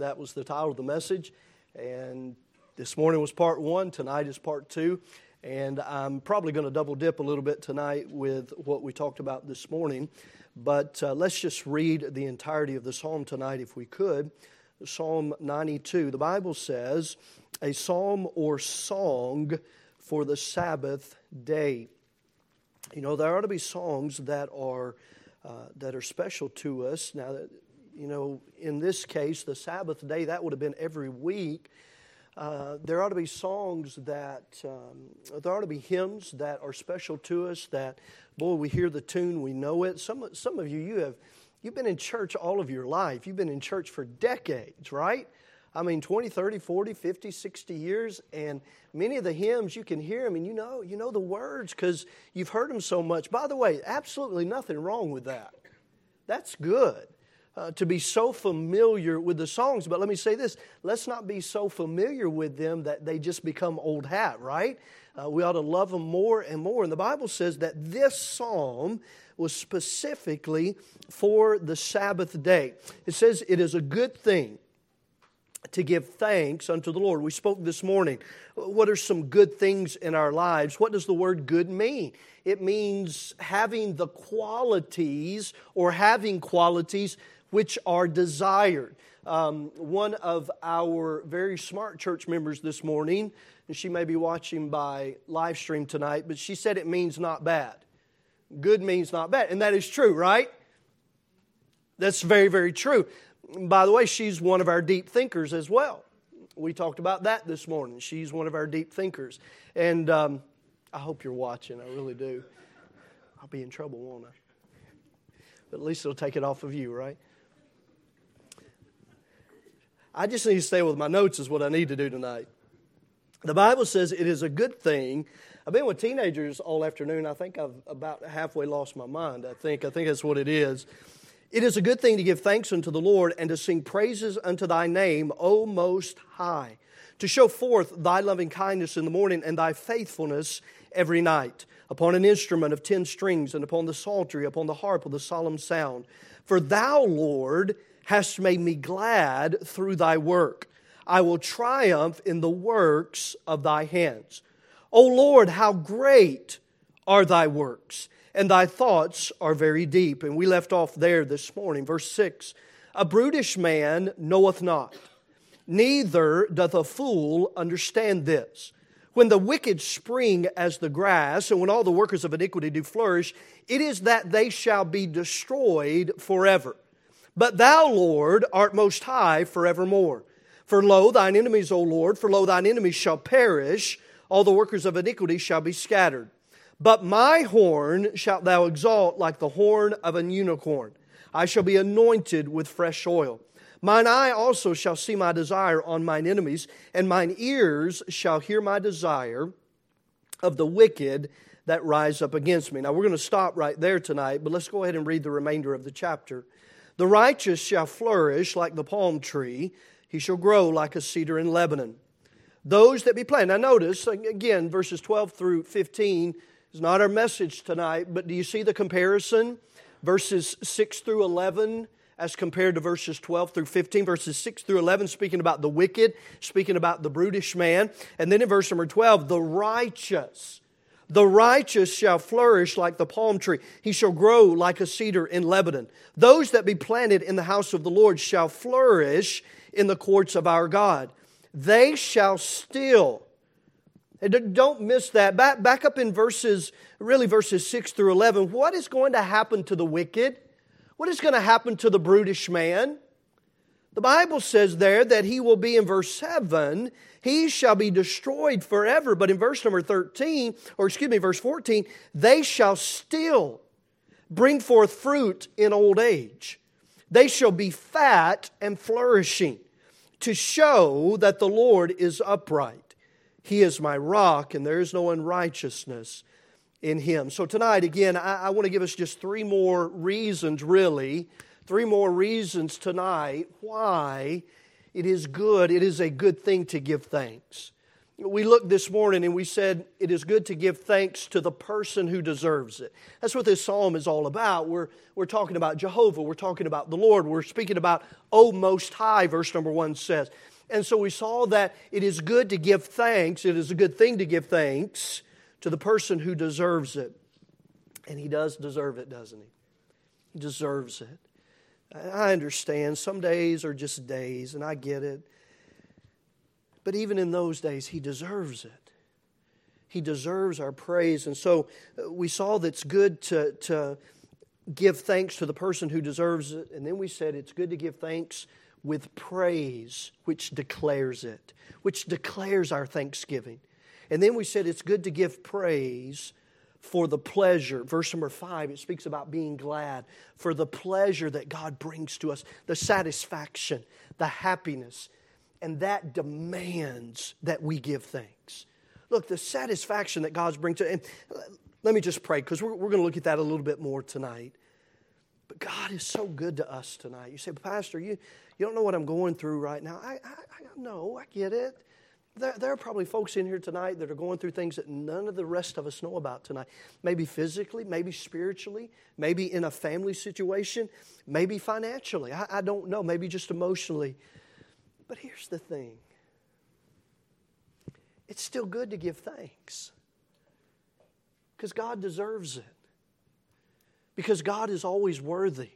That was the title of the message. And this morning was part one, tonight is part two. And I'm probably going to double dip a little bit tonight with what we talked about this morning. But uh, let's just read the entirety of the psalm tonight if we could. Psalm 92. The Bible says, a psalm or song for the Sabbath day. You know, there ought to be songs that are, uh, that are special to us. Now, you know, in this case, the Sabbath day, that would have been every week. Uh, there ought to be songs that, um, there ought to be hymns that are special to us that, boy, we hear the tune, we know it. Some, some of you, you have, you've been in church all of your life. You've been in church for decades, right? I mean, 20, 30, 40, 50, 60 years, and many of the hymns, you can hear them and you know, you know the words because you've heard them so much. By the way, absolutely nothing wrong with that. That's good uh, to be so familiar with the songs. But let me say this let's not be so familiar with them that they just become old hat, right? Uh, we ought to love them more and more. And the Bible says that this psalm was specifically for the Sabbath day. It says it is a good thing to give thanks unto the Lord. We spoke this morning. What are some good things in our lives? What does the word good mean? It means having the qualities or having qualities which are desired. Um, one of our very smart church members this morning, and she may be watching by live stream tonight, but she said it means not bad. Good means not bad. And that is true, right? That's very, very true. By the way, she's one of our deep thinkers as well. We talked about that this morning. She's one of our deep thinkers. And um, I hope you're watching. I really do. I'll be in trouble, won't I? But at least it'll take it off of you, right? I just need to stay with my notes, is what I need to do tonight. The Bible says it is a good thing. I've been with teenagers all afternoon. I think I've about halfway lost my mind. I think. I think that's what it is. It is a good thing to give thanks unto the Lord and to sing praises unto thy name, O Most High, to show forth thy loving kindness in the morning and thy faithfulness every night, upon an instrument of ten strings and upon the psaltery, upon the harp with a solemn sound. For thou, Lord, hast made me glad through thy work. I will triumph in the works of thy hands. O Lord, how great are thy works, and thy thoughts are very deep. And we left off there this morning, verse 6. A brutish man knoweth not, neither doth a fool understand this. When the wicked spring as the grass, and when all the workers of iniquity do flourish, it is that they shall be destroyed forever. But thou, Lord, art most high forevermore. For lo, thine enemies, O Lord, for lo, thine enemies shall perish, all the workers of iniquity shall be scattered. But my horn shalt thou exalt like the horn of an unicorn. I shall be anointed with fresh oil. Mine eye also shall see my desire on mine enemies, and mine ears shall hear my desire of the wicked that rise up against me. Now, we're going to stop right there tonight, but let's go ahead and read the remainder of the chapter. The righteous shall flourish like the palm tree, he shall grow like a cedar in Lebanon. Those that be planted. Now, notice again, verses 12 through 15 is not our message tonight, but do you see the comparison? Verses 6 through 11 as compared to verses 12 through 15, verses 6 through 11, speaking about the wicked, speaking about the brutish man. And then in verse number 12, the righteous the righteous shall flourish like the palm tree. He shall grow like a cedar in Lebanon. Those that be planted in the house of the Lord shall flourish in the courts of our God. They shall still. Don't miss that. Back, back up in verses, really verses 6 through 11. What is going to happen to the wicked? What is going to happen to the brutish man? The Bible says there that he will be in verse 7 he shall be destroyed forever. But in verse number 13, or excuse me, verse 14, they shall still bring forth fruit in old age. They shall be fat and flourishing to show that the Lord is upright. He is my rock, and there is no unrighteousness in him. So, tonight, again, I, I want to give us just three more reasons, really, three more reasons tonight why it is good, it is a good thing to give thanks. we looked this morning and we said it is good to give thanks to the person who deserves it. That's what this psalm is all about. We're, we're talking about Jehovah, we're talking about the Lord, we're speaking about, O Most High, verse number one says. And so we saw that it is good to give thanks, it is a good thing to give thanks to the person who deserves it. And he does deserve it, doesn't he? He deserves it. I understand some days are just days, and I get it. But even in those days, he deserves it. He deserves our praise. And so uh, we saw that it's good to, to give thanks to the person who deserves it. And then we said it's good to give thanks with praise, which declares it, which declares our thanksgiving. And then we said it's good to give praise for the pleasure. Verse number five, it speaks about being glad for the pleasure that God brings to us, the satisfaction, the happiness. And that demands that we give thanks. Look, the satisfaction that God's brings to and let me just pray because we're, we're going to look at that a little bit more tonight. But God is so good to us tonight. You say, Pastor, you, you don't know what I'm going through right now. I, I, I know, I get it. There, there are probably folks in here tonight that are going through things that none of the rest of us know about tonight. Maybe physically, maybe spiritually, maybe in a family situation, maybe financially. I, I don't know, maybe just emotionally. But here's the thing it's still good to give thanks because God deserves it, because God is always worthy.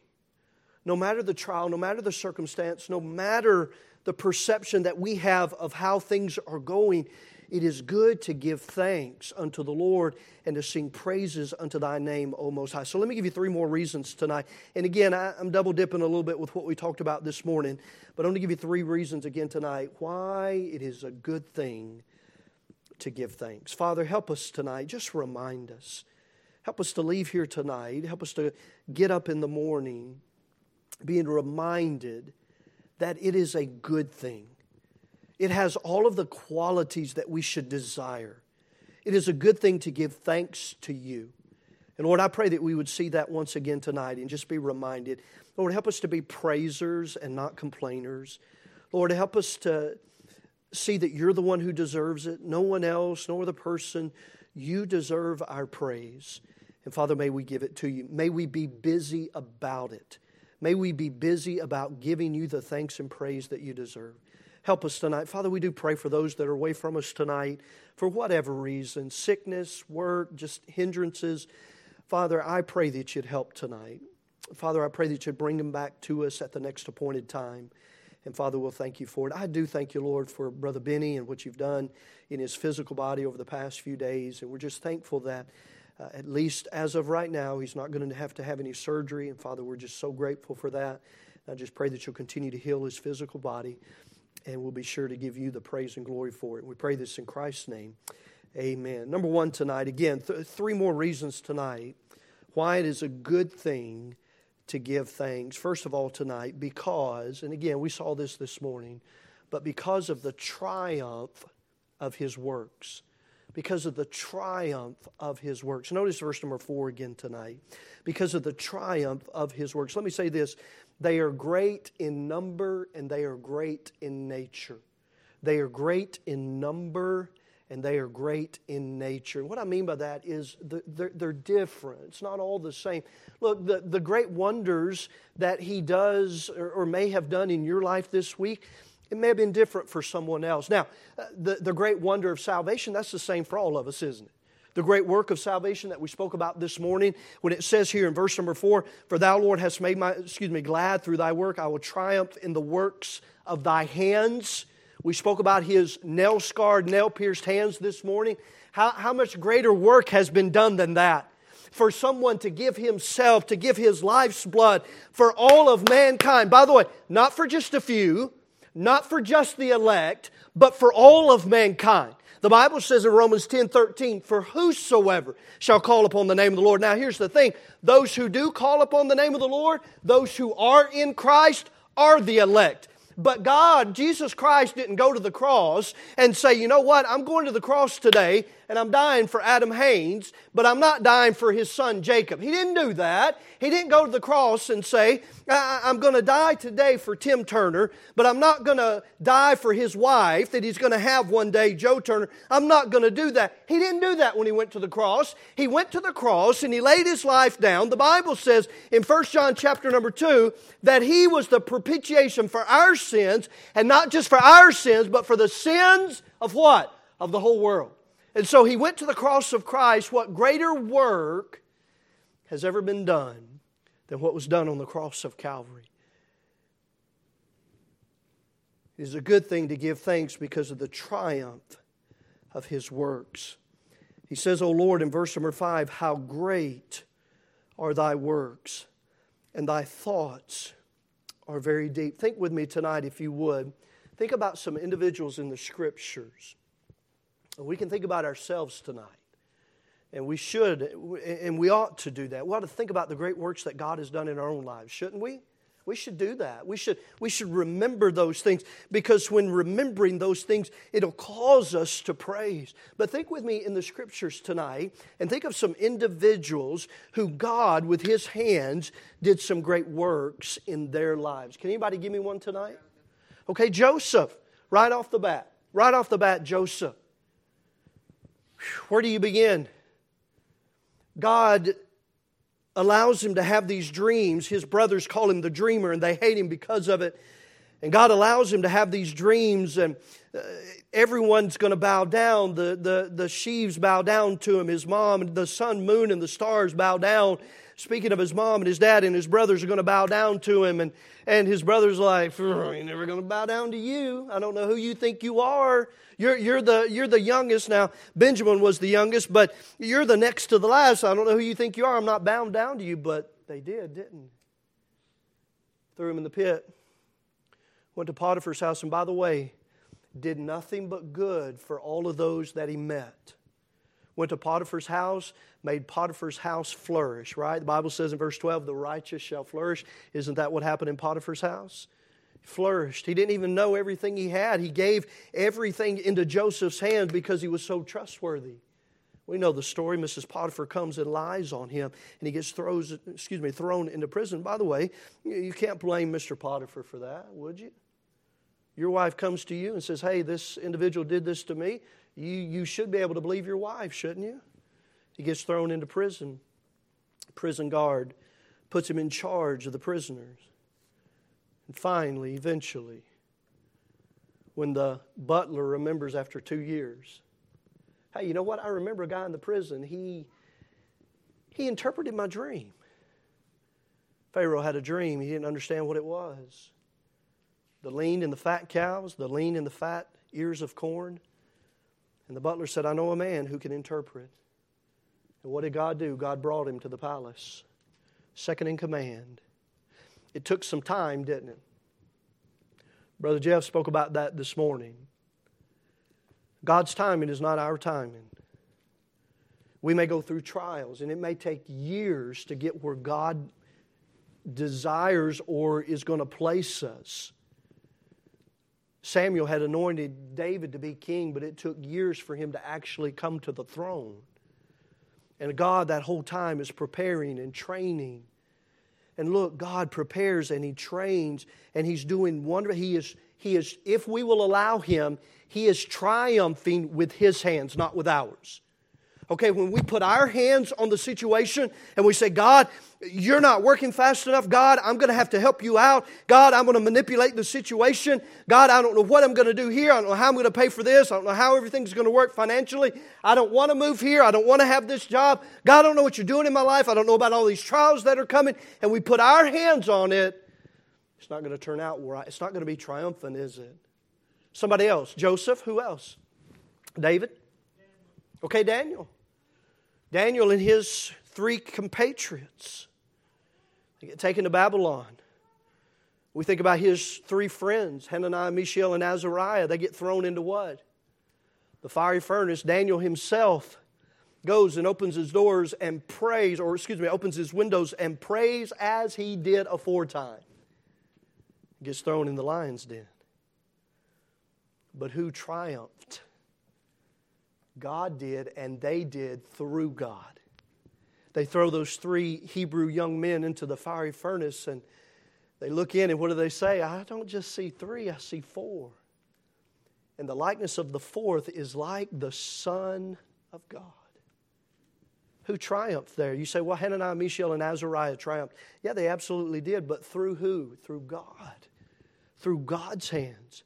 No matter the trial, no matter the circumstance, no matter the perception that we have of how things are going, it is good to give thanks unto the Lord and to sing praises unto thy name, O Most High. So let me give you three more reasons tonight. And again, I, am double dipping a little bit with what we talked about this morning, but I'm going to give you three reasons again tonight why it is a good thing to give thanks. Father, help us tonight. Just remind us. Help us to leave here tonight. Help us to get up in the morning being reminded that it is a good thing. It has all of the qualities that we should desire. It is a good thing to give thanks to you. And Lord, I pray that we would see that once again tonight and just be reminded. Lord, help us to be praisers and not complainers. Lord, help us to see that you're the one who deserves it, no one else, no other person. You deserve our praise. And Father, may we give it to you. May we be busy about it. May we be busy about giving you the thanks and praise that you deserve. Help us tonight. Father, we do pray for those that are away from us tonight for whatever reason sickness, work, just hindrances. Father, I pray that you'd help tonight. Father, I pray that you'd bring them back to us at the next appointed time. And Father, we'll thank you for it. I do thank you, Lord, for Brother Benny and what you've done in his physical body over the past few days. And we're just thankful that uh, at least as of right now, he's not going to have to have any surgery. And Father, we're just so grateful for that. I just pray that you'll continue to heal his physical body, and we'll be sure to give you the praise and glory for it. We pray this in Christ's name. Amen. Number one tonight, again, th- three more reasons tonight why it is a good thing to give thanks. First of all, tonight, because, and again, we saw this this morning, but because of the triumph of his works because of the triumph of his works. Notice verse number four again tonight. Because of the triumph of his works. Let me say this they are great in number and they are great in nature. They are great in number and they are great in nature. What I mean by that is they're, they're different. It's not all the same. Look, the, the great wonders that he does or, or may have done in your life this week, it may have been different for someone else. Now, uh, the, the great wonder of salvation, that's the same for all of us, isn't it? The great work of salvation that we spoke about this morning, when it says here in verse number four, For thou, Lord, hast made my, excuse me, glad through thy work. I will triumph in the works of thy hands. We spoke about his nail scarred, nail pierced hands this morning. How, how much greater work has been done than that? For someone to give himself, to give his life's blood for all of mankind. By the way, not for just a few, not for just the elect, but for all of mankind. The Bible says in Romans 10 13, for whosoever shall call upon the name of the Lord. Now, here's the thing those who do call upon the name of the Lord, those who are in Christ, are the elect. But God, Jesus Christ, didn't go to the cross and say, you know what, I'm going to the cross today and I'm dying for Adam Haynes, but I'm not dying for his son Jacob. He didn't do that. He didn't go to the cross and say, I'm going to die today for Tim Turner, but I'm not going to die for his wife that he's going to have one day, Joe Turner. I'm not going to do that. He didn't do that when he went to the cross. He went to the cross and he laid his life down. The Bible says in 1 John chapter number 2 that he was the propitiation for our sins, and not just for our sins, but for the sins of what? Of the whole world. And so he went to the cross of Christ. What greater work has ever been done than what was done on the cross of Calvary? It is a good thing to give thanks because of the triumph of his works. He says, O Lord, in verse number five, how great are thy works, and thy thoughts are very deep. Think with me tonight, if you would. Think about some individuals in the scriptures we can think about ourselves tonight. And we should, and we ought to do that. We ought to think about the great works that God has done in our own lives, shouldn't we? We should do that. We should, we should remember those things because when remembering those things, it'll cause us to praise. But think with me in the scriptures tonight and think of some individuals who God, with His hands, did some great works in their lives. Can anybody give me one tonight? Okay, Joseph, right off the bat. Right off the bat, Joseph. Where do you begin? God allows him to have these dreams. His brothers call him the dreamer and they hate him because of it. And God allows him to have these dreams, and uh, everyone's going to bow down. The, the, the sheaves bow down to him, his mom, and the sun, moon, and the stars bow down. Speaking of his mom and his dad, and his brothers are going to bow down to him. And, and his brother's like, You're never going to bow down to you. I don't know who you think you are. You're, you're, the, you're the youngest. Now, Benjamin was the youngest, but you're the next to the last. I don't know who you think you are. I'm not bound down to you, but they did, didn't Threw him in the pit. Went to Potiphar's house, and by the way, did nothing but good for all of those that he met. Went to Potiphar's house, made Potiphar's house flourish, right? The Bible says in verse 12, the righteous shall flourish. Isn't that what happened in Potiphar's house? flourished. He didn't even know everything he had. He gave everything into Joseph's hands because he was so trustworthy. We know the story. Mrs. Potiphar comes and lies on him, and he gets throws, excuse me, thrown into prison. By the way, you can't blame Mr. Potiphar for that, would you? Your wife comes to you and says, Hey, this individual did this to me. You, you should be able to believe your wife, shouldn't you? He gets thrown into prison. Prison guard puts him in charge of the prisoners. And finally, eventually, when the butler remembers after two years, hey, you know what? I remember a guy in the prison. He, he interpreted my dream. Pharaoh had a dream. He didn't understand what it was. The lean and the fat cows, the lean and the fat ears of corn. And the butler said, I know a man who can interpret. And what did God do? God brought him to the palace, second in command. It took some time, didn't it? Brother Jeff spoke about that this morning. God's timing is not our timing. We may go through trials, and it may take years to get where God desires or is going to place us. Samuel had anointed David to be king, but it took years for him to actually come to the throne. And God, that whole time, is preparing and training and look, God prepares and He trains and He's doing wonder. He is, he is, if we will allow Him, He is triumphing with His hands, not with ours. Okay, when we put our hands on the situation and we say, God, you're not working fast enough. God, I'm going to have to help you out. God, I'm going to manipulate the situation. God, I don't know what I'm going to do here. I don't know how I'm going to pay for this. I don't know how everything's going to work financially. I don't want to move here. I don't want to have this job. God, I don't know what you're doing in my life. I don't know about all these trials that are coming. And we put our hands on it. It's not going to turn out right. It's not going to be triumphant, is it? Somebody else. Joseph. Who else? David. Okay, Daniel. Daniel and his three compatriots they get taken to Babylon. We think about his three friends, Hananiah, Mishael, and Azariah. They get thrown into what? The fiery furnace. Daniel himself goes and opens his doors and prays, or excuse me, opens his windows and prays as he did aforetime. gets thrown in the lion's den. But who triumphed? God did, and they did through God. They throw those three Hebrew young men into the fiery furnace, and they look in, and what do they say? I don't just see three, I see four. And the likeness of the fourth is like the Son of God. Who triumphed there? You say, well, Hananiah, Mishael, and Azariah triumphed. Yeah, they absolutely did, but through who? Through God. Through God's hands.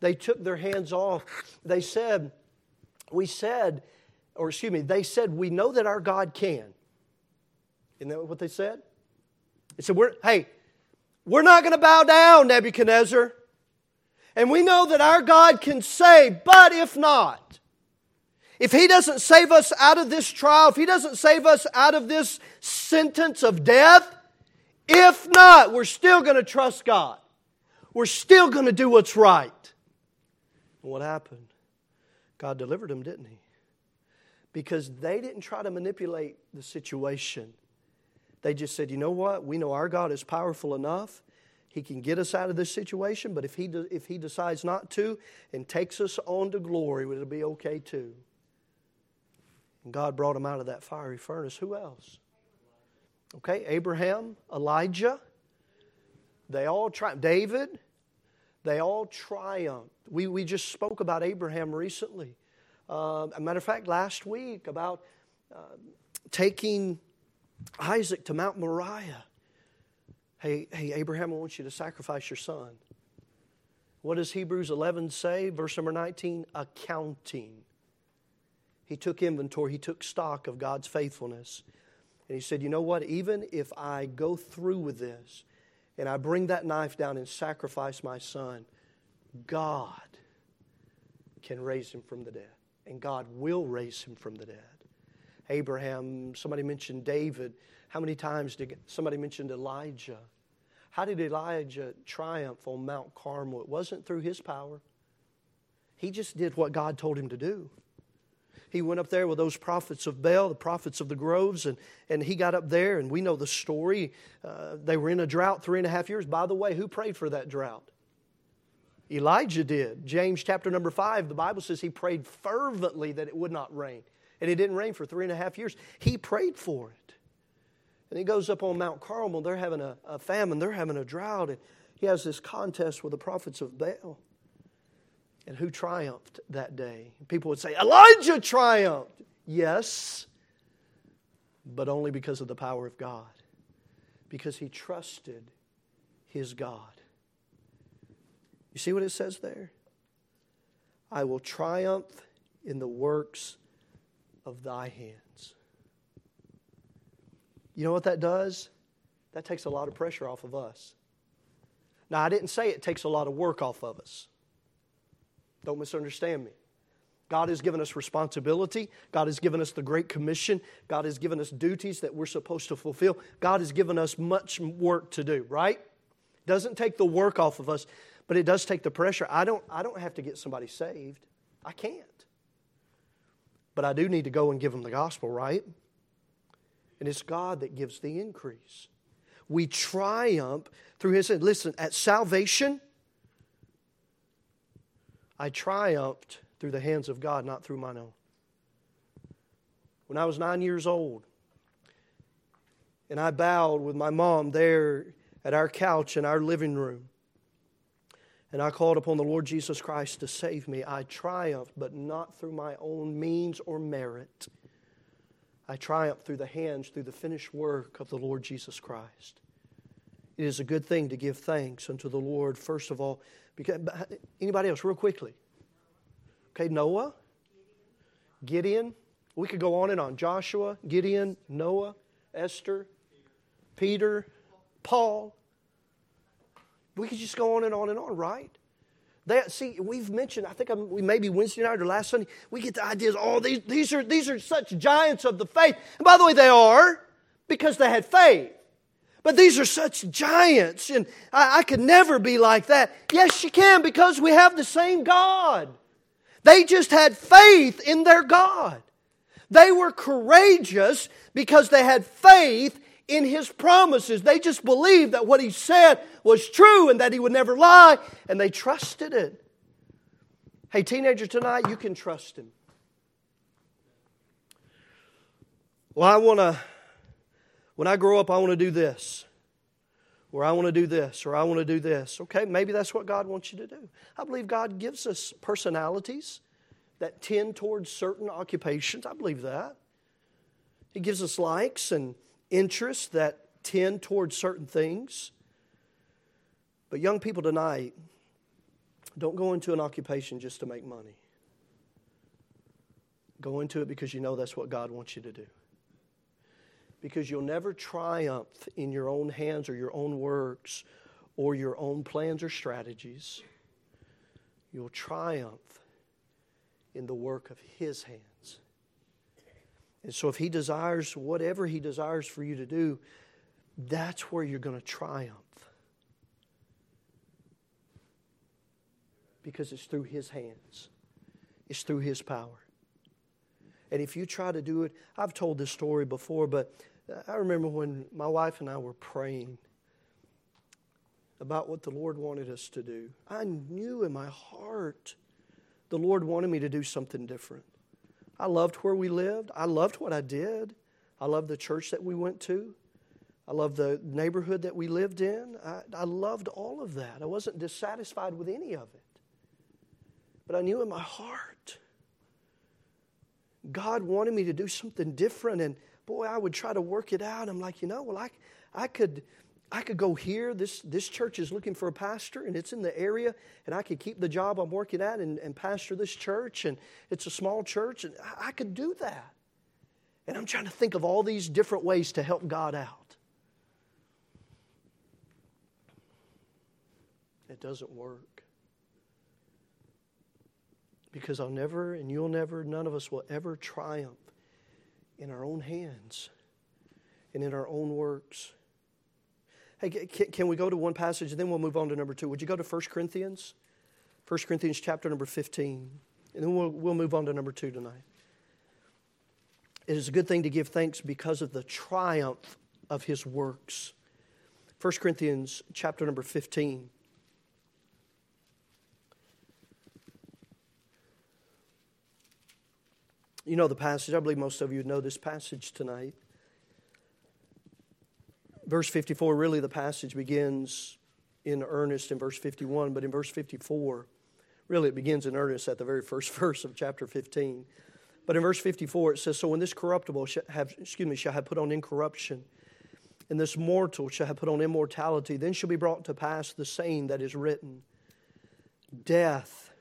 They took their hands off. They said, We said, or excuse me, they said, We know that our God can. Isn't that what they said? They said, we're, Hey, we're not going to bow down, Nebuchadnezzar. And we know that our God can save, but if not, if He doesn't save us out of this trial, if He doesn't save us out of this sentence of death, if not, we're still going to trust God. We're still going to do what's right. And what happened? God delivered them, didn't He? Because they didn't try to manipulate the situation. They just said, you know what? We know our God is powerful enough. He can get us out of this situation, but if he, do, if he decides not to and takes us on to glory, it'll be okay too. And God brought them out of that fiery furnace. Who else? Okay, Abraham, Elijah, they all tried. David, they all triumphed. We, we just spoke about Abraham recently. Uh, a matter of fact, last week about uh, taking Isaac to Mount Moriah. Hey, hey, Abraham, I want you to sacrifice your son. What does Hebrews 11 say? Verse number 19 accounting. He took inventory, he took stock of God's faithfulness. And he said, You know what? Even if I go through with this and I bring that knife down and sacrifice my son, God can raise him from the dead. And God will raise him from the dead. Abraham, somebody mentioned David. How many times did somebody mentioned Elijah? How did Elijah triumph on Mount Carmel? It wasn't through his power. He just did what God told him to do. He went up there with those prophets of Baal, the prophets of the groves, and, and he got up there, and we know the story. Uh, they were in a drought three and a half years. By the way, who prayed for that drought? Elijah did. James chapter number five, the Bible says he prayed fervently that it would not rain and it didn't rain for three and a half years. He prayed for it. And he goes up on Mount Carmel. They're having a, a famine, they're having a drought. And he has this contest with the prophets of Baal. And who triumphed that day? People would say, Elijah triumphed. Yes, but only because of the power of God, because he trusted his God. You see what it says there? I will triumph in the works of thy hands. You know what that does? That takes a lot of pressure off of us. Now, I didn't say it takes a lot of work off of us. Don't misunderstand me. God has given us responsibility. God has given us the Great Commission. God has given us duties that we're supposed to fulfill. God has given us much work to do, right? Doesn't take the work off of us, but it does take the pressure. I don't, I don't have to get somebody saved. I can't. But I do need to go and give them the gospel, right? And it's God that gives the increase. We triumph through His. Listen, at salvation, I triumphed through the hands of God, not through mine own. When I was nine years old, and I bowed with my mom there at our couch in our living room, and I called upon the Lord Jesus Christ to save me. I triumphed, but not through my own means or merit. I triumphed through the hands, through the finished work of the Lord Jesus Christ. It is a good thing to give thanks unto the Lord, first of all. Because, uh, anybody else, real quickly? Okay, Noah, Gideon. We could go on and on. Joshua, Gideon, Noah, Esther, Peter, Paul. We could just go on and on and on, right? That see, we've mentioned. I think I'm, we maybe Wednesday night or last Sunday. We get the ideas. Oh, these these are these are such giants of the faith. And by the way, they are because they had faith. But these are such giants, and I, I could never be like that. Yes, you can because we have the same God. They just had faith in their God. They were courageous because they had faith in His promises. They just believed that what He said was true and that He would never lie, and they trusted it. Hey, teenager, tonight you can trust Him. Well, I want to, when I grow up, I want to do this, or I want to do this, or I want to do this. Okay, maybe that's what God wants you to do. I believe God gives us personalities that tend towards certain occupations. I believe that. He gives us likes and interests that tend towards certain things. But young people tonight, don't go into an occupation just to make money. Go into it because you know that's what God wants you to do. Because you'll never triumph in your own hands or your own works or your own plans or strategies. You'll triumph in the work of His hands. And so, if He desires whatever He desires for you to do, that's where you're going to triumph. Because it's through His hands, it's through His power. And if you try to do it, I've told this story before, but I remember when my wife and I were praying about what the Lord wanted us to do. I knew in my heart the Lord wanted me to do something different. I loved where we lived. I loved what I did. I loved the church that we went to. I loved the neighborhood that we lived in. I, I loved all of that. I wasn't dissatisfied with any of it. But I knew in my heart, God wanted me to do something different. And boy, I would try to work it out. I'm like, you know, well, I, I could I could go here. This, this church is looking for a pastor, and it's in the area, and I could keep the job I'm working at and, and pastor this church, and it's a small church, and I, I could do that. And I'm trying to think of all these different ways to help God out. It doesn't work. Because I'll never, and you'll never, none of us will ever triumph in our own hands and in our own works. Hey, can we go to one passage and then we'll move on to number two? Would you go to 1 Corinthians? 1 Corinthians chapter number 15. And then we'll, we'll move on to number two tonight. It is a good thing to give thanks because of the triumph of his works. 1 Corinthians chapter number 15. You know the passage. I believe most of you know this passage tonight verse 54, really the passage begins in earnest in verse 51, but in verse 54, really it begins in earnest at the very first verse of chapter 15. But in verse 54 it says, So when this corruptible shall have, excuse me, shall have put on incorruption, and this mortal shall have put on immortality, then shall be brought to pass the saying that is written Death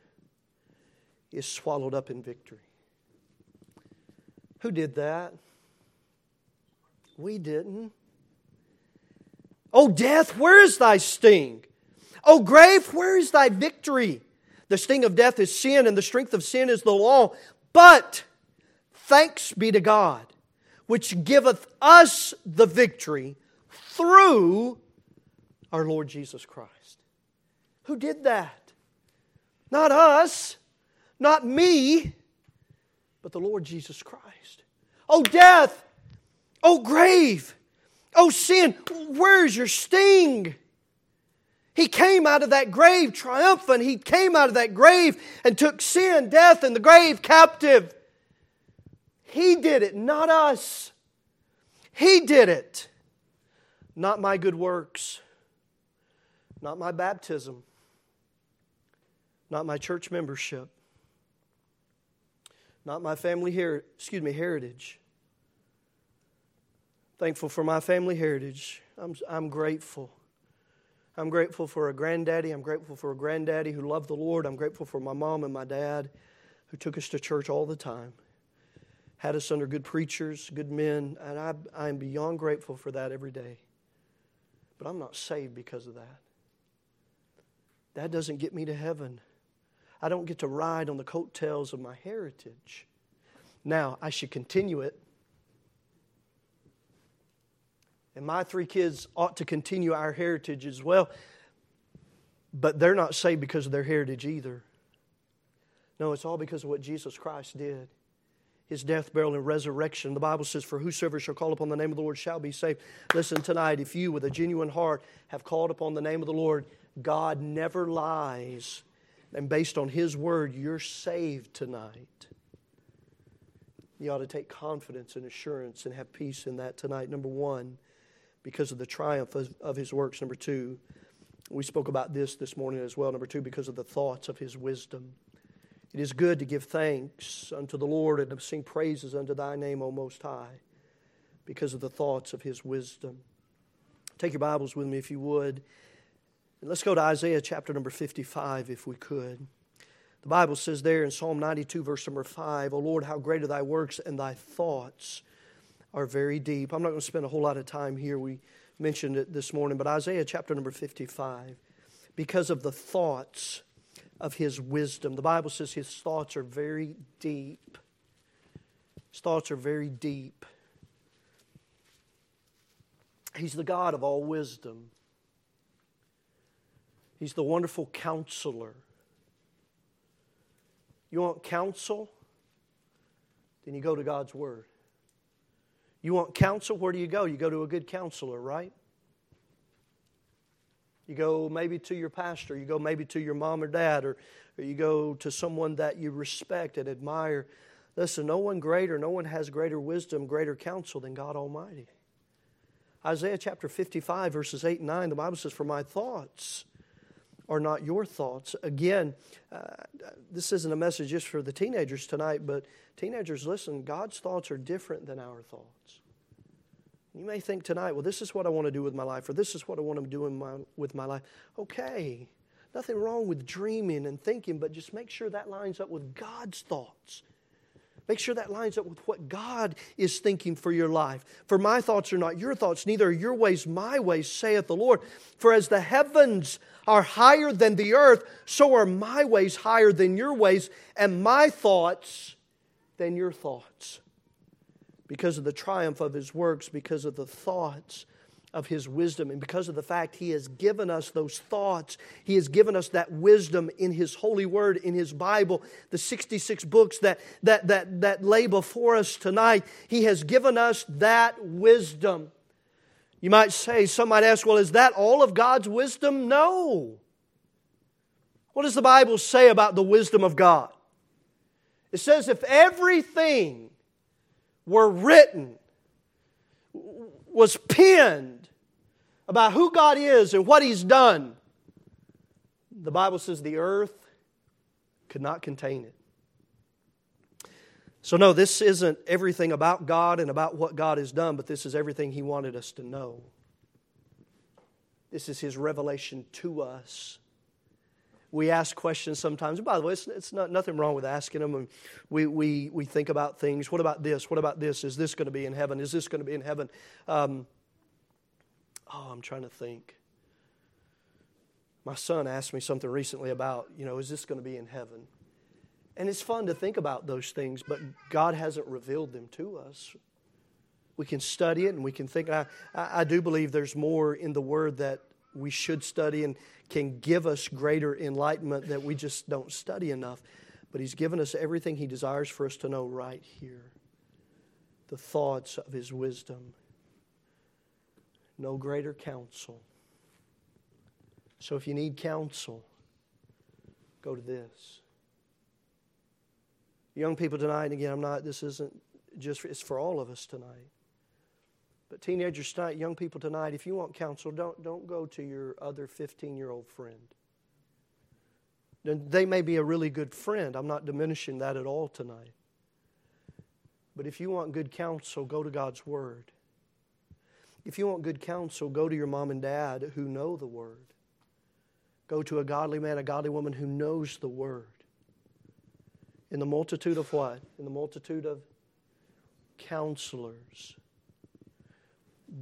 is swallowed up in victory. Who did that? We didn't. Oh, death, where is thy sting? Oh, grave, where is thy victory? The sting of death is sin, and the strength of sin is the law. But thanks be to God, which giveth us the victory through our Lord Jesus Christ. Who did that? Not us, not me, but the Lord Jesus Christ. Oh, death! Oh, grave! Oh, sin, where's your sting? He came out of that grave triumphant. He came out of that grave and took sin, death, and the grave captive. He did it, not us. He did it, not my good works, not my baptism, not my church membership, not my family here, excuse me, heritage. Thankful for my family heritage. I'm, I'm grateful. I'm grateful for a granddaddy. I'm grateful for a granddaddy who loved the Lord. I'm grateful for my mom and my dad who took us to church all the time, had us under good preachers, good men, and I, I'm beyond grateful for that every day. But I'm not saved because of that. That doesn't get me to heaven. I don't get to ride on the coattails of my heritage. Now, I should continue it And my three kids ought to continue our heritage as well. But they're not saved because of their heritage either. No, it's all because of what Jesus Christ did. his death, burial, and resurrection. The Bible says, For whosoever shall call upon the name of the Lord shall be saved. Listen tonight, if you with a genuine heart have called upon the name of the Lord, God never lies. And based on his word, you're saved tonight. You ought to take confidence and assurance and have peace in that tonight. Number one, because of the triumph of, of his works. Number two, we spoke about this this morning as well. Number two, because of the thoughts of his wisdom. It is good to give thanks unto the Lord and to sing praises unto thy name, O Most High, because of the thoughts of his wisdom. Take your Bibles with me if you would. Let's go to Isaiah chapter number 55 if we could. The Bible says there in Psalm 92, verse number 5, O Lord, how great are thy works and thy thoughts are very deep. I'm not going to spend a whole lot of time here. We mentioned it this morning, but Isaiah chapter number 55, because of the thoughts of his wisdom. The Bible says his thoughts are very deep. His thoughts are very deep. He's the God of all wisdom. He's the wonderful counselor. You want counsel? Then you go to God's Word. You want counsel? Where do you go? You go to a good counselor, right? You go maybe to your pastor, you go maybe to your mom or dad, or, or you go to someone that you respect and admire. Listen, no one greater, no one has greater wisdom, greater counsel than God Almighty. Isaiah chapter 55, verses 8 and 9, the Bible says, For my thoughts are not your thoughts. Again, uh, this isn't a message just for the teenagers tonight, but teenagers, listen, God's thoughts are different than our thoughts. You may think tonight, well, this is what I want to do with my life, or this is what I want to do my, with my life. Okay, nothing wrong with dreaming and thinking, but just make sure that lines up with God's thoughts. Make sure that lines up with what God is thinking for your life. For my thoughts are not your thoughts, neither are your ways my ways, saith the Lord. For as the heavens are higher than the earth, so are my ways higher than your ways, and my thoughts than your thoughts because of the triumph of his works, because of the thoughts of his wisdom, and because of the fact he has given us those thoughts. He has given us that wisdom in his holy word, in his Bible, the 66 books that, that, that, that lay before us tonight. He has given us that wisdom. You might say, some might ask, well, is that all of God's wisdom? No. What does the Bible say about the wisdom of God? It says, if everything were written, was penned about who God is and what He's done, the Bible says the earth could not contain it. So, no, this isn't everything about God and about what God has done, but this is everything He wanted us to know. This is His revelation to us we ask questions sometimes. By the way, it's, it's not, nothing wrong with asking them. We, we, we think about things. What about this? What about this? Is this going to be in heaven? Is this going to be in heaven? Um, oh, I'm trying to think. My son asked me something recently about, you know, is this going to be in heaven? And it's fun to think about those things, but God hasn't revealed them to us. We can study it and we can think. I, I do believe there's more in the Word that we should study and can give us greater enlightenment that we just don't study enough. But He's given us everything He desires for us to know right here the thoughts of His wisdom. No greater counsel. So if you need counsel, go to this. Young people tonight, and again, I'm not, this isn't just, it's for all of us tonight. But teenagers tonight, young people tonight, if you want counsel, don't, don't go to your other 15 year old friend. They may be a really good friend. I'm not diminishing that at all tonight. But if you want good counsel, go to God's Word. If you want good counsel, go to your mom and dad who know the Word. Go to a godly man, a godly woman who knows the Word. In the multitude of what? In the multitude of counselors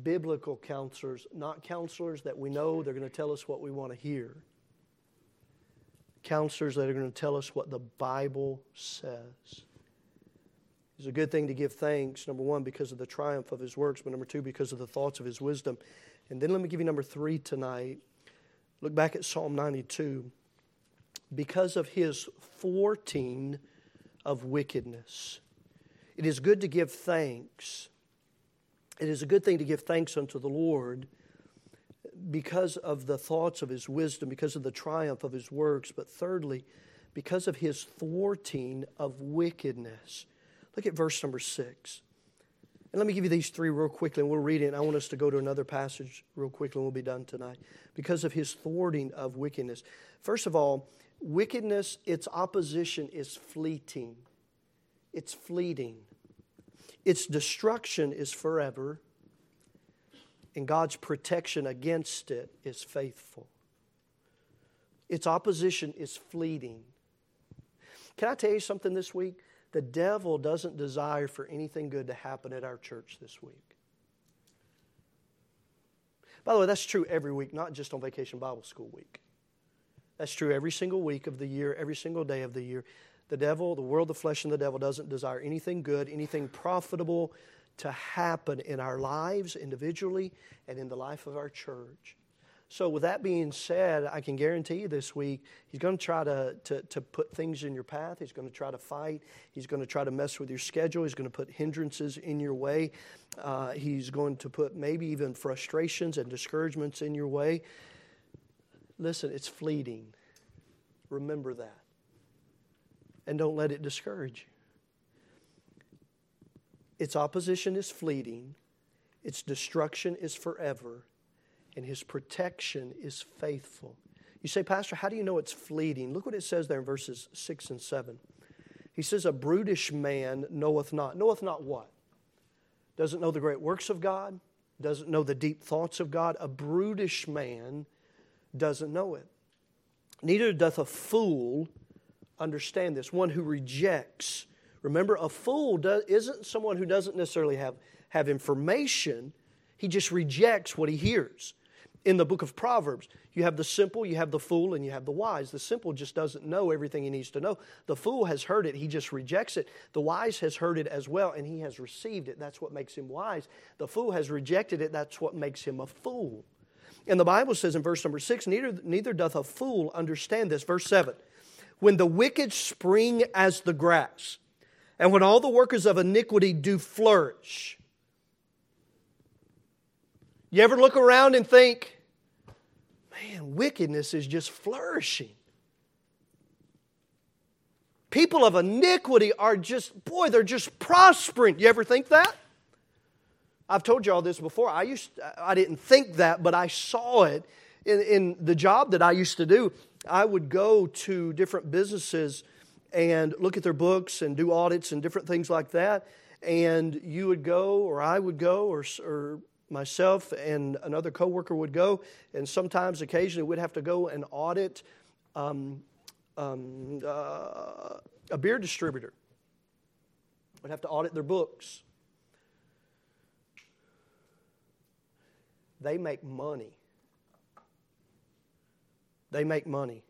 biblical counselors, not counselors that we know they're going to tell us what we want to hear. Counselors that are going to tell us what the Bible says. It's a good thing to give thanks, number one, because of the triumph of his works, but number two, because of the thoughts of his wisdom. And then let me give you number three tonight. Look back at Psalm 92. Because of his thwarting of wickedness. It is good to give thanks. It is a good thing to give thanks unto the Lord because of the thoughts of his wisdom, because of the triumph of his works, but thirdly, because of his thwarting of wickedness. Look at verse number six. And let me give you these three real quickly, and we'll read it. I want us to go to another passage real quickly, and we'll be done tonight. Because of his thwarting of wickedness. First of all, wickedness, its opposition is fleeting. It's fleeting. Its destruction is forever, and God's protection against it is faithful. Its opposition is fleeting. Can I tell you something this week? The devil doesn't desire for anything good to happen at our church this week. By the way, that's true every week, not just on Vacation Bible School week. That's true every single week of the year, every single day of the year. The devil, the world, the flesh, and the devil doesn't desire anything good, anything profitable to happen in our lives individually and in the life of our church. So, with that being said, I can guarantee you this week, he's going to try to, to, to put things in your path. He's going to try to fight. He's going to try to mess with your schedule. He's going to put hindrances in your way. Uh, he's going to put maybe even frustrations and discouragements in your way. Listen, it's fleeting. Remember that. And don't let it discourage you. Its opposition is fleeting, its destruction is forever, and his protection is faithful. You say, Pastor, how do you know it's fleeting? Look what it says there in verses 6 and 7. He says, A brutish man knoweth not. Knoweth not what? Doesn't know the great works of God, doesn't know the deep thoughts of God. A brutish man doesn't know it. Neither doth a fool understand this, one who rejects. Remember, a fool isn't someone who doesn't necessarily have, have information, he just rejects what he hears. In the book of Proverbs, you have the simple, you have the fool, and you have the wise. The simple just doesn't know everything he needs to know. The fool has heard it, he just rejects it. The wise has heard it as well, and he has received it. That's what makes him wise. The fool has rejected it, that's what makes him a fool. And the Bible says in verse number six, neither, neither doth a fool understand this. Verse seven, when the wicked spring as the grass, and when all the workers of iniquity do flourish. You ever look around and think, man, wickedness is just flourishing? People of iniquity are just, boy, they're just prospering. You ever think that? I've told you all this before. I used I didn't think that, but I saw it in, in the job that I used to do. I would go to different businesses and look at their books and do audits and different things like that. And you would go, or I would go, or, or myself and another coworker would go, and sometimes, occasionally, we'd have to go and audit um, um, uh, a beer distributor. We'd have to audit their books. They make money. They make money.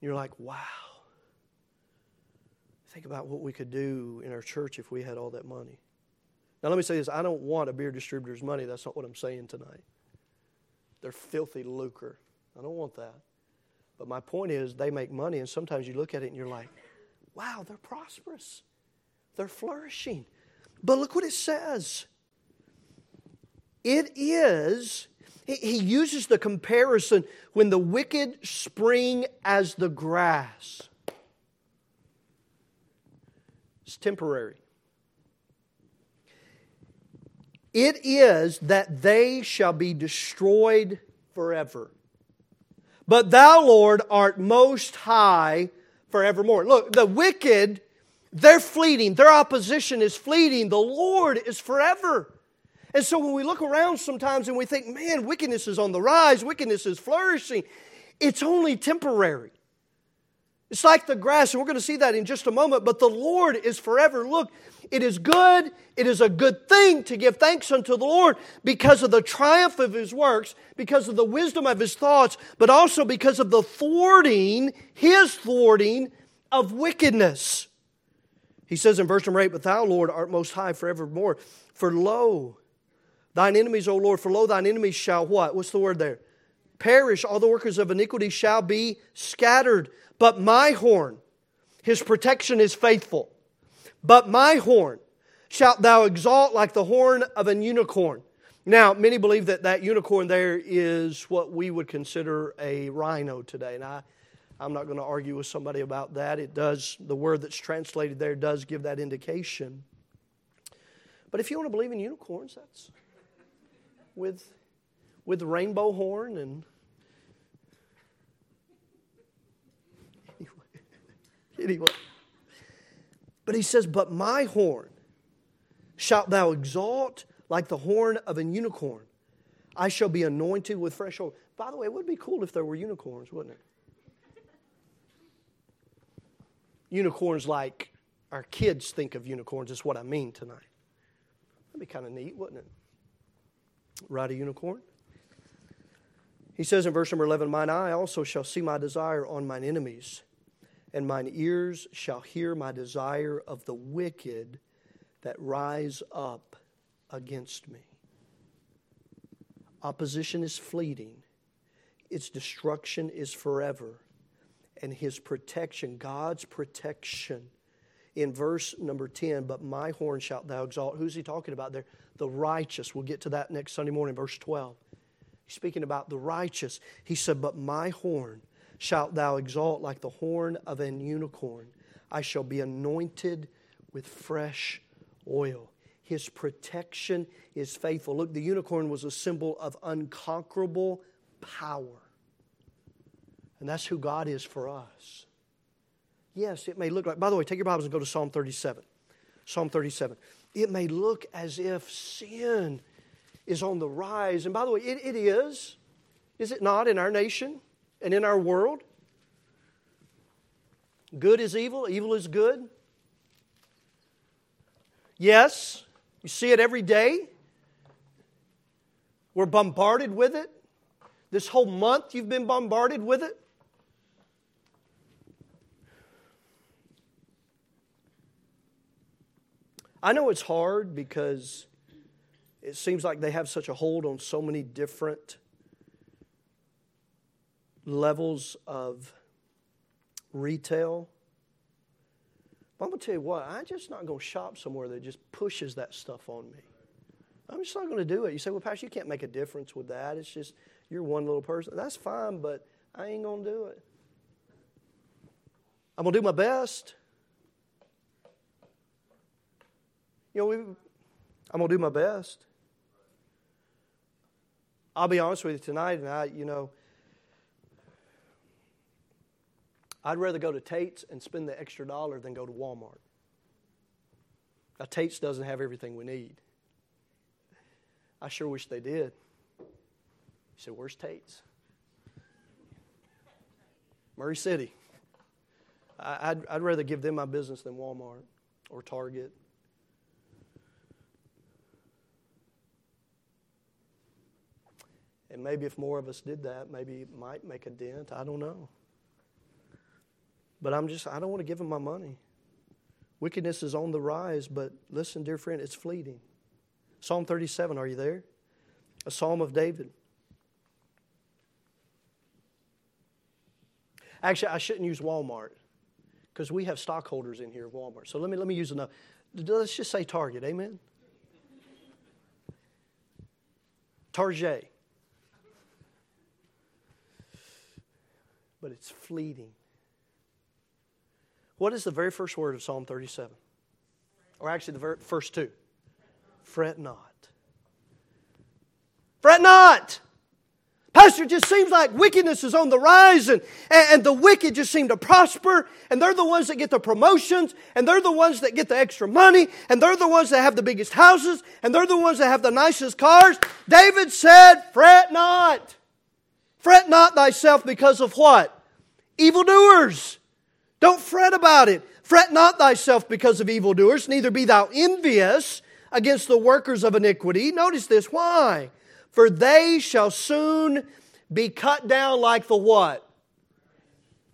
You're like, wow. Think about what we could do in our church if we had all that money. Now, let me say this I don't want a beer distributor's money. That's not what I'm saying tonight. They're filthy lucre. I don't want that. But my point is, they make money, and sometimes you look at it and you're like, wow, they're prosperous. They're flourishing. But look what it says it is, he uses the comparison when the wicked spring as the grass. It's temporary. It is that they shall be destroyed forever. But thou, Lord, art most high forevermore. Look, the wicked, they're fleeting. Their opposition is fleeting. The Lord is forever. And so when we look around sometimes and we think, man, wickedness is on the rise, wickedness is flourishing, it's only temporary. It's like the grass, and we're going to see that in just a moment, but the Lord is forever. Look, it is good, it is a good thing to give thanks unto the Lord because of the triumph of His works, because of the wisdom of His thoughts, but also because of the thwarting, His thwarting of wickedness. He says in verse number 8, But thou, Lord, art most high forevermore. For lo, Thine enemies, O Lord, for lo, thine enemies shall what? What's the word there? Perish. All the workers of iniquity shall be scattered. But my horn, his protection is faithful. But my horn shalt thou exalt like the horn of an unicorn. Now, many believe that that unicorn there is what we would consider a rhino today. And I, I'm not going to argue with somebody about that. It does, the word that's translated there does give that indication. But if you want to believe in unicorns, that's with, with rainbow horn and. Anyway. But he says, But my horn shalt thou exalt like the horn of an unicorn. I shall be anointed with fresh oil. By the way, it would be cool if there were unicorns, wouldn't it? unicorns like our kids think of unicorns, is what I mean tonight. That'd be kind of neat, wouldn't it? Ride a unicorn. He says in verse number 11, Mine eye also shall see my desire on mine enemies, and mine ears shall hear my desire of the wicked that rise up against me. Opposition is fleeting, its destruction is forever. And his protection, God's protection, in verse number 10, but my horn shalt thou exalt. Who's he talking about there? The righteous. We'll get to that next Sunday morning, verse 12. Speaking about the righteous. He said, But my horn shalt thou exalt like the horn of an unicorn. I shall be anointed with fresh oil. His protection is faithful. Look, the unicorn was a symbol of unconquerable power. And that's who God is for us. Yes, it may look like, by the way, take your Bibles and go to Psalm 37. Psalm 37. It may look as if sin is on the rise. And by the way, it, it is. Is it not in our nation and in our world? Good is evil, evil is good. Yes, you see it every day. We're bombarded with it. This whole month you've been bombarded with it. I know it's hard because it seems like they have such a hold on so many different levels of retail but I'm going to tell you what, I'm just not going to shop somewhere that just pushes that stuff on me. I'm just not going to do it. You say, well, Pastor, you can't make a difference with that. It's just you're one little person. That's fine, but I ain't going to do it. I'm going to do my best. You know, I'm going to do my best. I'll be honest with you tonight, and I, you know, I'd rather go to Tate's and spend the extra dollar than go to Walmart. Now, Tate's doesn't have everything we need. I sure wish they did. You said, Where's Tate's? Murray City. I'd, I'd rather give them my business than Walmart or Target. And maybe if more of us did that, maybe it might make a dent. I don't know. But I'm just, I don't want to give them my money. Wickedness is on the rise, but listen, dear friend, it's fleeting. Psalm 37, are you there? A psalm of David. Actually, I shouldn't use Walmart because we have stockholders in here of Walmart. So let me, let me use another. Let's just say Target, amen? Target. But it's fleeting. What is the very first word of Psalm 37? Or actually, the very first two fret not. Fret not! Pastor, it just seems like wickedness is on the rise and, and the wicked just seem to prosper and they're the ones that get the promotions and they're the ones that get the extra money and they're the ones that have the biggest houses and they're the ones that have the nicest cars. David said, fret not. Fret not thyself because of what? Evildoers. Don't fret about it. Fret not thyself because of evildoers, neither be thou envious against the workers of iniquity. Notice this. Why? For they shall soon be cut down like the what?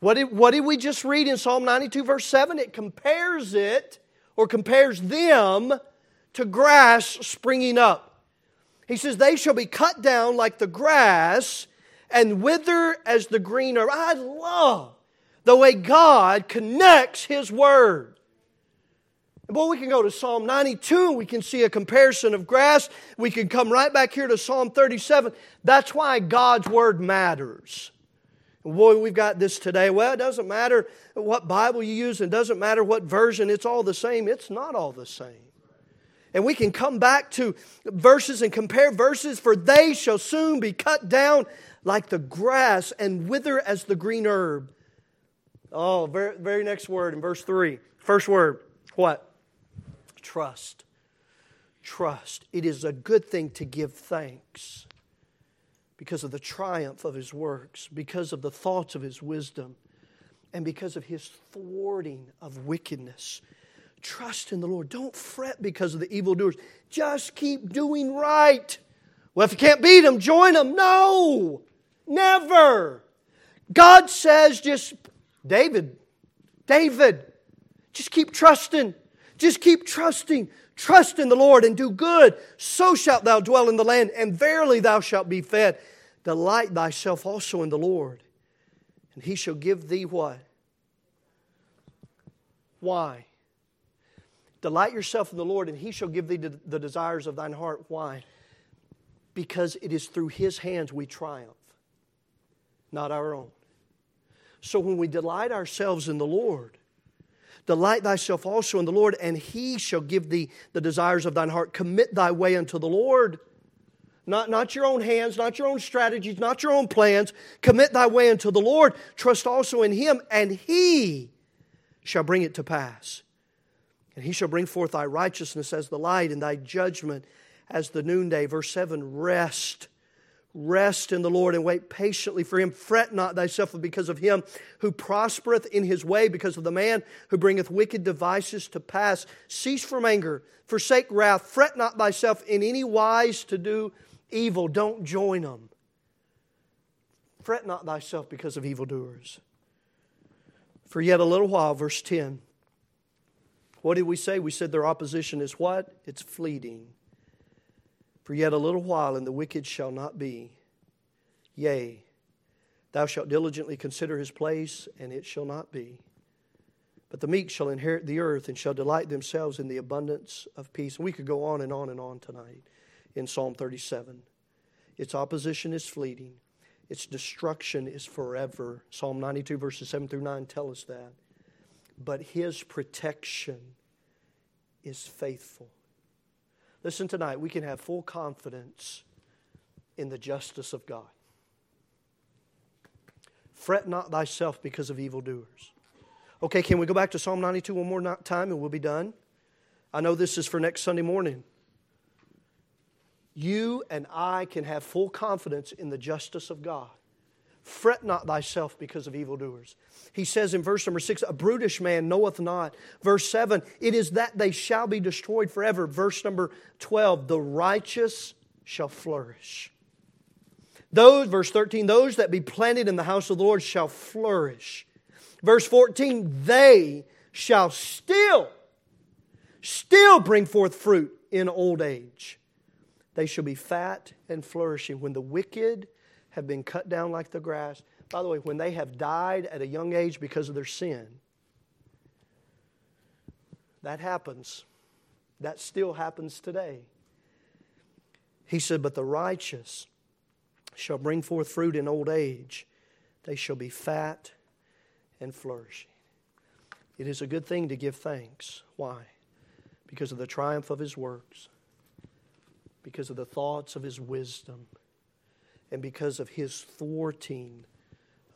What did, what did we just read in Psalm 92, verse 7? It compares it, or compares them, to grass springing up. He says, They shall be cut down like the grass and wither as the green herb. I love the way God connects His Word. boy, we can go to Psalm 92 and we can see a comparison of grass. We can come right back here to Psalm 37. That's why God's Word matters. Boy, we've got this today. Well, it doesn't matter what Bible you use, it doesn't matter what version, it's all the same. It's not all the same. And we can come back to verses and compare verses, for they shall soon be cut down like the grass and wither as the green herb. Oh, very, very next word in verse 3. First word, what? Trust. Trust. It is a good thing to give thanks because of the triumph of his works, because of the thoughts of his wisdom, and because of his thwarting of wickedness. Trust in the Lord. Don't fret because of the evildoers. Just keep doing right. Well, if you can't beat them, join them. No, never. God says, just, David, David, just keep trusting. Just keep trusting. Trust in the Lord and do good. So shalt thou dwell in the land, and verily thou shalt be fed. Delight thyself also in the Lord, and he shall give thee what? Why? Delight yourself in the Lord, and he shall give thee the desires of thine heart. Why? Because it is through his hands we triumph, not our own. So when we delight ourselves in the Lord, delight thyself also in the Lord, and he shall give thee the desires of thine heart. Commit thy way unto the Lord. Not, not your own hands, not your own strategies, not your own plans. Commit thy way unto the Lord. Trust also in him, and he shall bring it to pass. And he shall bring forth thy righteousness as the light and thy judgment as the noonday. Verse 7 Rest. Rest in the Lord and wait patiently for him. Fret not thyself because of him who prospereth in his way, because of the man who bringeth wicked devices to pass. Cease from anger, forsake wrath. Fret not thyself in any wise to do evil. Don't join them. Fret not thyself because of evildoers. For yet a little while, verse 10. What did we say? We said their opposition is what? It's fleeting. For yet a little while, and the wicked shall not be. Yea, thou shalt diligently consider his place, and it shall not be. But the meek shall inherit the earth and shall delight themselves in the abundance of peace. We could go on and on and on tonight in Psalm 37. Its opposition is fleeting, its destruction is forever. Psalm 92, verses 7 through 9 tell us that but His protection is faithful. Listen tonight, we can have full confidence in the justice of God. Fret not thyself because of evildoers. Okay, can we go back to Psalm 92 one more time and we'll be done? I know this is for next Sunday morning. You and I can have full confidence in the justice of God. Fret not thyself because of evildoers. He says in verse number six, A brutish man knoweth not. Verse seven, It is that they shall be destroyed forever. Verse number 12, The righteous shall flourish. Those, verse 13, those that be planted in the house of the Lord shall flourish. Verse 14, they shall still, still bring forth fruit in old age. They shall be fat and flourishing. When the wicked have been cut down like the grass. By the way, when they have died at a young age because of their sin, that happens. That still happens today. He said, But the righteous shall bring forth fruit in old age, they shall be fat and flourishing. It is a good thing to give thanks. Why? Because of the triumph of his works, because of the thoughts of his wisdom and because of his thwarting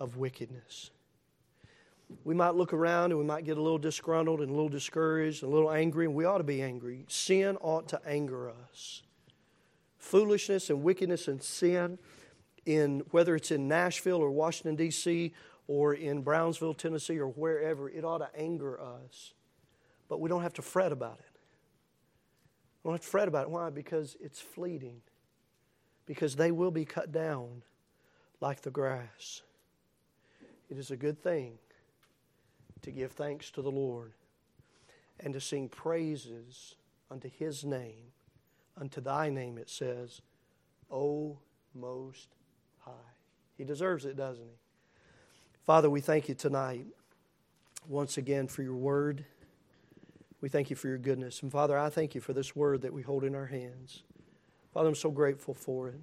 of wickedness. We might look around and we might get a little disgruntled and a little discouraged and a little angry, and we ought to be angry. Sin ought to anger us. Foolishness and wickedness and sin, in whether it's in Nashville or Washington, D.C., or in Brownsville, Tennessee, or wherever, it ought to anger us. But we don't have to fret about it. We don't have to fret about it. Why? Because it's fleeting because they will be cut down like the grass. It is a good thing to give thanks to the Lord and to sing praises unto his name. Unto thy name, it says, O Most High. He deserves it, doesn't he? Father, we thank you tonight once again for your word. We thank you for your goodness. And Father, I thank you for this word that we hold in our hands. Father, I'm so grateful for it.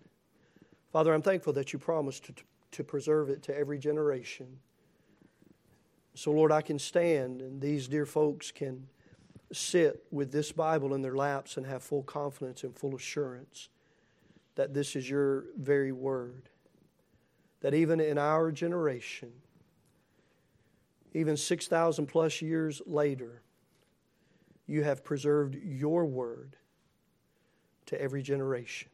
Father, I'm thankful that you promised to, to preserve it to every generation. So, Lord, I can stand and these dear folks can sit with this Bible in their laps and have full confidence and full assurance that this is your very word. That even in our generation, even 6,000 plus years later, you have preserved your word to every generation.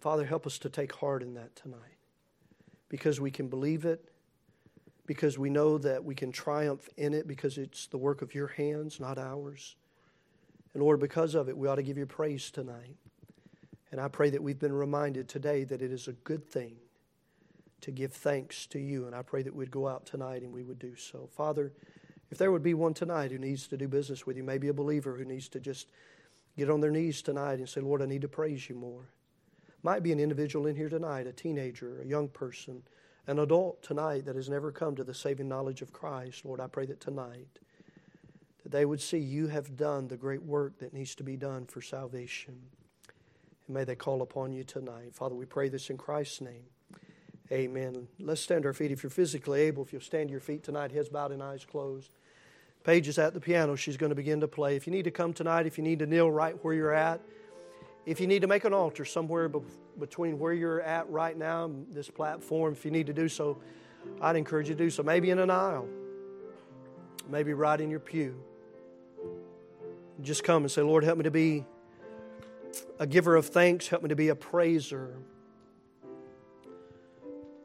Father, help us to take heart in that tonight because we can believe it, because we know that we can triumph in it because it's the work of your hands, not ours. And Lord, because of it, we ought to give you praise tonight. And I pray that we've been reminded today that it is a good thing to give thanks to you. And I pray that we'd go out tonight and we would do so. Father, if there would be one tonight who needs to do business with you, maybe a believer who needs to just get on their knees tonight and say, Lord, I need to praise you more. Might be an individual in here tonight, a teenager, a young person, an adult tonight that has never come to the saving knowledge of Christ. Lord, I pray that tonight that they would see you have done the great work that needs to be done for salvation. And may they call upon you tonight. Father, we pray this in Christ's name. Amen. Let's stand to our feet. If you're physically able, if you'll stand to your feet tonight, heads bowed and eyes closed. Paige is at the piano. She's going to begin to play. If you need to come tonight, if you need to kneel right where you're at, if you need to make an altar somewhere be- between where you're at right now and this platform, if you need to do so, I'd encourage you to do so. Maybe in an aisle, maybe right in your pew. Just come and say, Lord, help me to be a giver of thanks. Help me to be a praiser.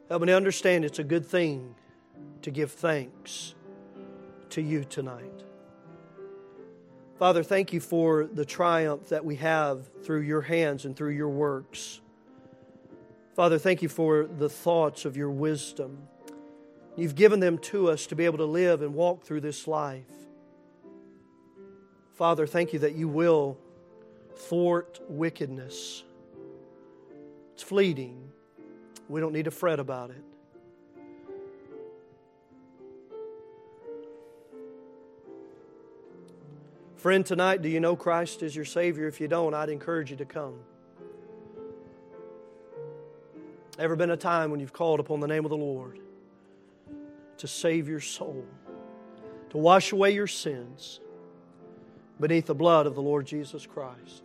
Help me to understand it's a good thing to give thanks to you tonight. Father, thank you for the triumph that we have through your hands and through your works. Father, thank you for the thoughts of your wisdom. You've given them to us to be able to live and walk through this life. Father, thank you that you will thwart wickedness. It's fleeting. We don't need to fret about it. Friend, tonight, do you know Christ is your Savior? If you don't, I'd encourage you to come. Ever been a time when you've called upon the name of the Lord to save your soul, to wash away your sins beneath the blood of the Lord Jesus Christ?